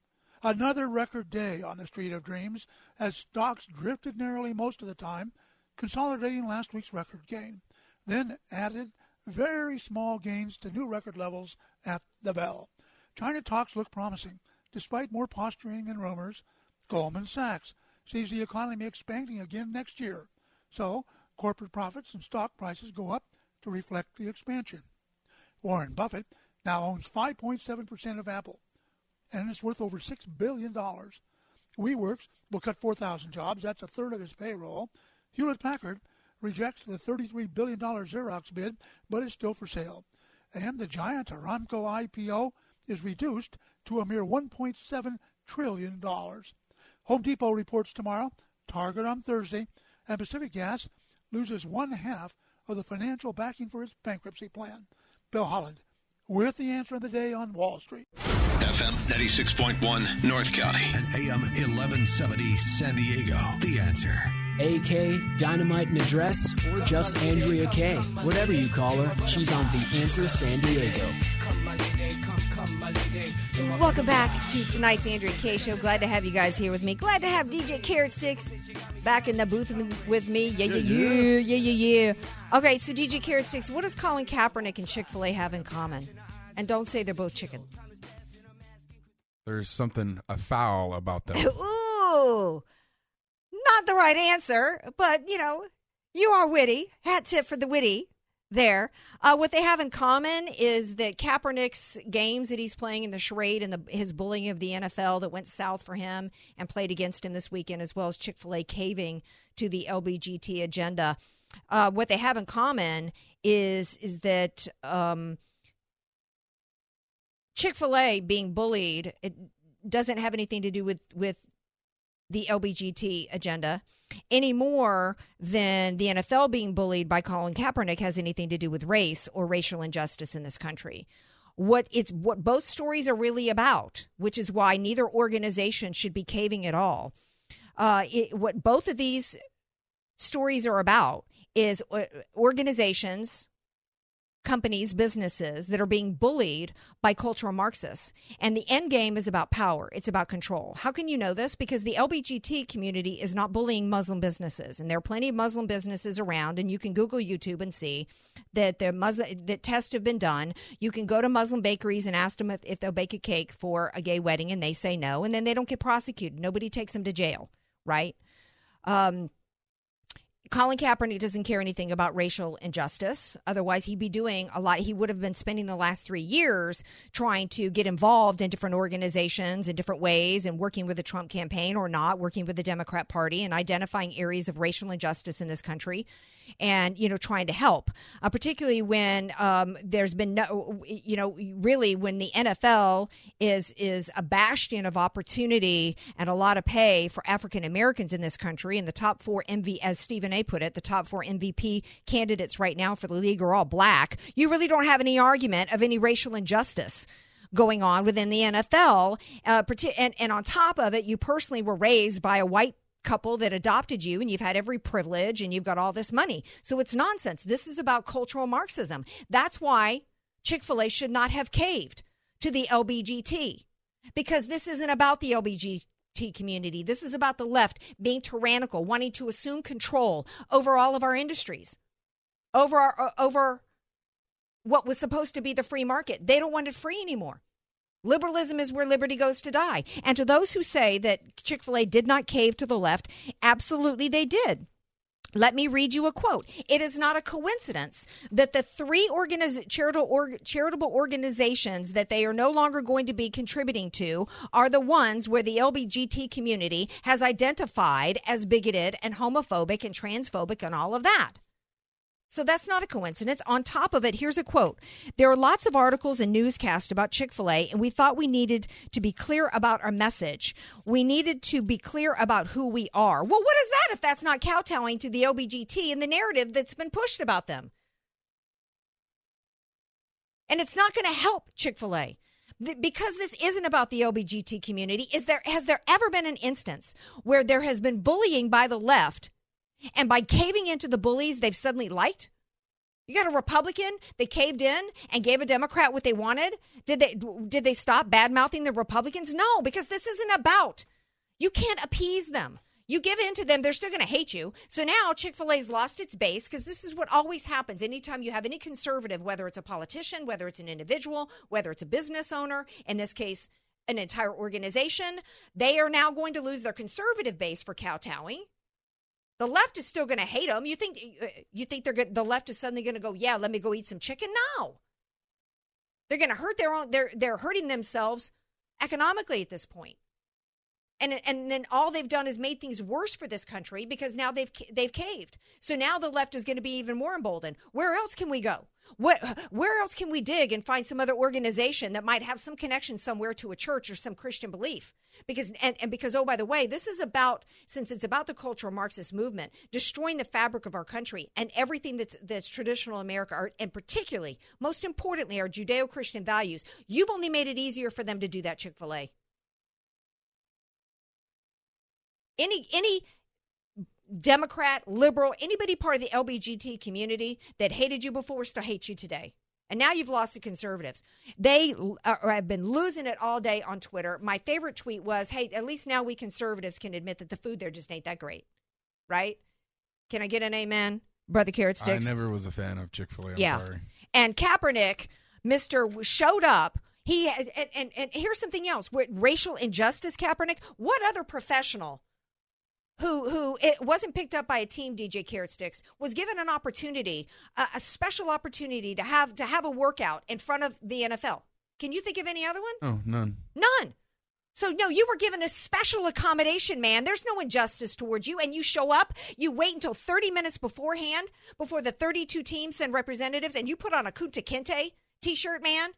Another record day on the Street of Dreams as stocks drifted narrowly most of the time, consolidating last week's record gain, then added very small gains to new record levels at the bell. China talks look promising, despite more posturing and rumors. Goldman Sachs sees the economy expanding again next year, so corporate profits and stock prices go up to reflect the expansion. Warren Buffett now owns 5.7% of Apple, and it's worth over $6 billion. WeWorks will cut 4,000 jobs. That's a third of its payroll. Hewlett Packard rejects the $33 billion Xerox bid, but is still for sale. And the giant Aramco IPO is reduced to a mere $1.7 trillion. Home Depot reports tomorrow, Target on Thursday, and Pacific Gas loses one half of the financial backing for its bankruptcy plan. Bill Holland, with the answer of the day on Wall Street. FM 96.1 North County and AM 1170 San Diego. The answer. AK, Dynamite and Address, or just Andrea Kaye. Whatever you call her, she's on The Answer San Diego. Welcome back to tonight's Andrea Kaye show. Glad to have you guys here with me. Glad to have DJ Carrot Sticks back in the booth with me. Yeah, yeah, yeah, yeah, yeah, yeah. Okay, so DJ Carrot Sticks, what does Colin Kaepernick and Chick Fil A have in common? And don't say they're both chicken. There's something a foul about them. Ooh, not the right answer, but you know, you are witty. Hat tip for the witty there. Uh, what they have in common is that Kaepernick's games that he's playing in the charade and the, his bullying of the NFL that went south for him and played against him this weekend, as well as Chick fil A caving to the LBGT agenda. Uh, what they have in common is is that um, Chick fil A being bullied it doesn't have anything to do with, with the LBGT agenda any more than the NFL being bullied by Colin Kaepernick has anything to do with race or racial injustice in this country. What it's what both stories are really about, which is why neither organization should be caving at all. Uh, it, what both of these stories are about is uh, organizations companies, businesses that are being bullied by cultural Marxists. And the end game is about power, it's about control. How can you know this? Because the LBGT community is not bullying Muslim businesses. And there are plenty of Muslim businesses around, and you can Google YouTube and see that the Muslim that tests have been done. You can go to Muslim bakeries and ask them if, if they'll bake a cake for a gay wedding, and they say no, and then they don't get prosecuted. Nobody takes them to jail, right? Um, Colin Kaepernick doesn't care anything about racial injustice. Otherwise, he'd be doing a lot. He would have been spending the last three years trying to get involved in different organizations in different ways and working with the Trump campaign or not, working with the Democrat Party and identifying areas of racial injustice in this country and, you know, trying to help, uh, particularly when um, there's been no, you know, really when the NFL is, is a bastion of opportunity and a lot of pay for African Americans in this country and the top four MV, as Stephen A put it, the top four MVP candidates right now for the league are all black, you really don't have any argument of any racial injustice going on within the NFL. Uh, and, and on top of it, you personally were raised by a white couple that adopted you and you've had every privilege and you've got all this money. So it's nonsense. This is about cultural Marxism. That's why Chick fil A should not have caved to the LBGT because this isn't about the Community. This is about the left being tyrannical, wanting to assume control over all of our industries, over our, uh, over what was supposed to be the free market. They don't want it free anymore. Liberalism is where liberty goes to die. And to those who say that Chick fil A did not cave to the left, absolutely they did. Let me read you a quote. It is not a coincidence that the three organiz- charitable, charitable organizations that they are no longer going to be contributing to are the ones where the LBGT community has identified as bigoted and homophobic and transphobic and all of that. So that's not a coincidence. On top of it, here's a quote. There are lots of articles and newscasts about Chick fil A, and we thought we needed to be clear about our message. We needed to be clear about who we are. Well, what is that if that's not kowtowing to the LBGT and the narrative that's been pushed about them? And it's not going to help Chick fil A because this isn't about the LBGT community, is there has there ever been an instance where there has been bullying by the left and by caving into the bullies they've suddenly liked? You got a Republican, they caved in and gave a Democrat what they wanted. Did they did they stop bad mouthing the Republicans? No, because this isn't about. You can't appease them. You give in to them, they're still going to hate you. So now Chick fil A's lost its base because this is what always happens. Anytime you have any conservative, whether it's a politician, whether it's an individual, whether it's a business owner, in this case, an entire organization, they are now going to lose their conservative base for kowtowing the left is still going to hate them. You think uh, you think they're good, the left is suddenly going to go, yeah, let me go eat some chicken? No, they're going to hurt their own. They're they're hurting themselves economically at this point and and then all they've done is made things worse for this country because now they've they've caved. So now the left is going to be even more emboldened. Where else can we go? What where else can we dig and find some other organization that might have some connection somewhere to a church or some Christian belief? Because and, and because oh by the way, this is about since it's about the cultural Marxist movement destroying the fabric of our country and everything that's that's traditional America and particularly most importantly our Judeo-Christian values. You've only made it easier for them to do that Chick-fil-A. Any any Democrat, liberal, anybody part of the LBGT community that hated you before still hates you today. And now you've lost the conservatives. They are, uh, uh, have been losing it all day on Twitter. My favorite tweet was, hey, at least now we conservatives can admit that the food there just ain't that great. Right? Can I get an amen? Brother Carrot Sticks. I never was a fan of Chick fil A. yeah. Sorry. And Kaepernick, Mr. showed up. He and, and, and here's something else. With racial injustice, Kaepernick, what other professional who who it wasn't picked up by a team DJ Carrot Sticks was given an opportunity a, a, special opportunity to have to have a workout in front of the NFL. Can you think of any other one? Oh, none. None. So no, you were given a special accommodation, man. There's no injustice towards you and you show up, you wait until 30 minutes beforehand before the 32 teams send representatives and you put on a Kunta Kinte t-shirt, man.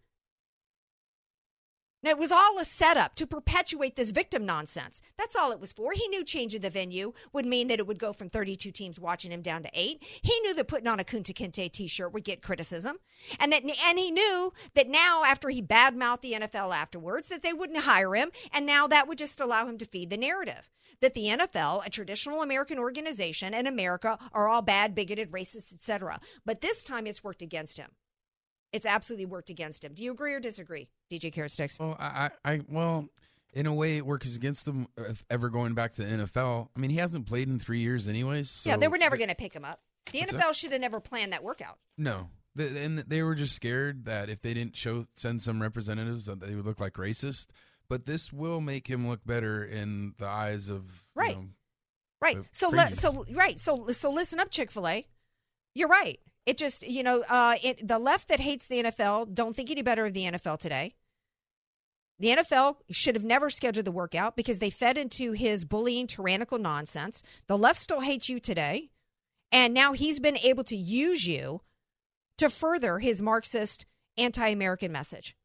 Now, it was all a setup to perpetuate this victim nonsense. That's all it was for. He knew changing the venue would mean that it would go from 32 teams watching him down to eight. He knew that putting on a Kunta Kinte t-shirt would get criticism. And that, and he knew that now after he badmouthed the NFL afterwards, that they wouldn't hire him. And now that would just allow him to feed the narrative that the NFL, a traditional American organization, and America are all bad, bigoted, racist, etc. But this time it's worked against him it's absolutely worked against him. Do you agree or disagree, DJ Carrot Sticks? Well, I, I, well, in a way, it works against him if ever going back to the NFL. I mean, he hasn't played in three years, anyways. So yeah, they were never going to pick him up. The NFL should have never planned that workout. No, the, and they were just scared that if they didn't show send some representatives, that they would look like racist. But this will make him look better in the eyes of right, you know, right. So le- so right. So so listen up, Chick Fil A. You're right. It just, you know, uh, it, the left that hates the NFL don't think any better of the NFL today. The NFL should have never scheduled the workout because they fed into his bullying, tyrannical nonsense. The left still hates you today. And now he's been able to use you to further his Marxist anti American message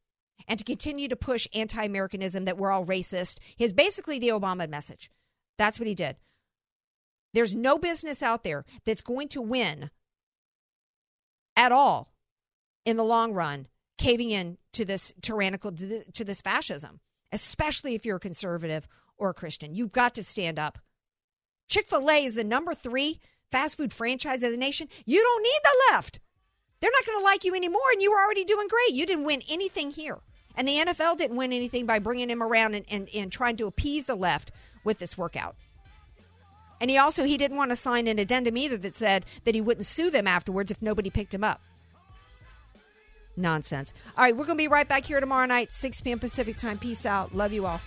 and to continue to push anti Americanism that we're all racist. His basically the Obama message. That's what he did. There's no business out there that's going to win at all in the long run caving in to this tyrannical to this fascism, especially if you're a conservative or a Christian. You've got to stand up. Chick fil A is the number three fast food franchise of the nation. You don't need the left. They're not going to like you anymore, and you were already doing great. You didn't win anything here. And the NFL didn't win anything by bringing him around and, and, and trying to appease the left with this workout. And he also he didn't want to sign an addendum either that said that he wouldn't sue them afterwards if nobody picked him up. Nonsense. All right, we're going to be right back here tomorrow night, 6 p.m. Pacific time. Peace out. Love you all.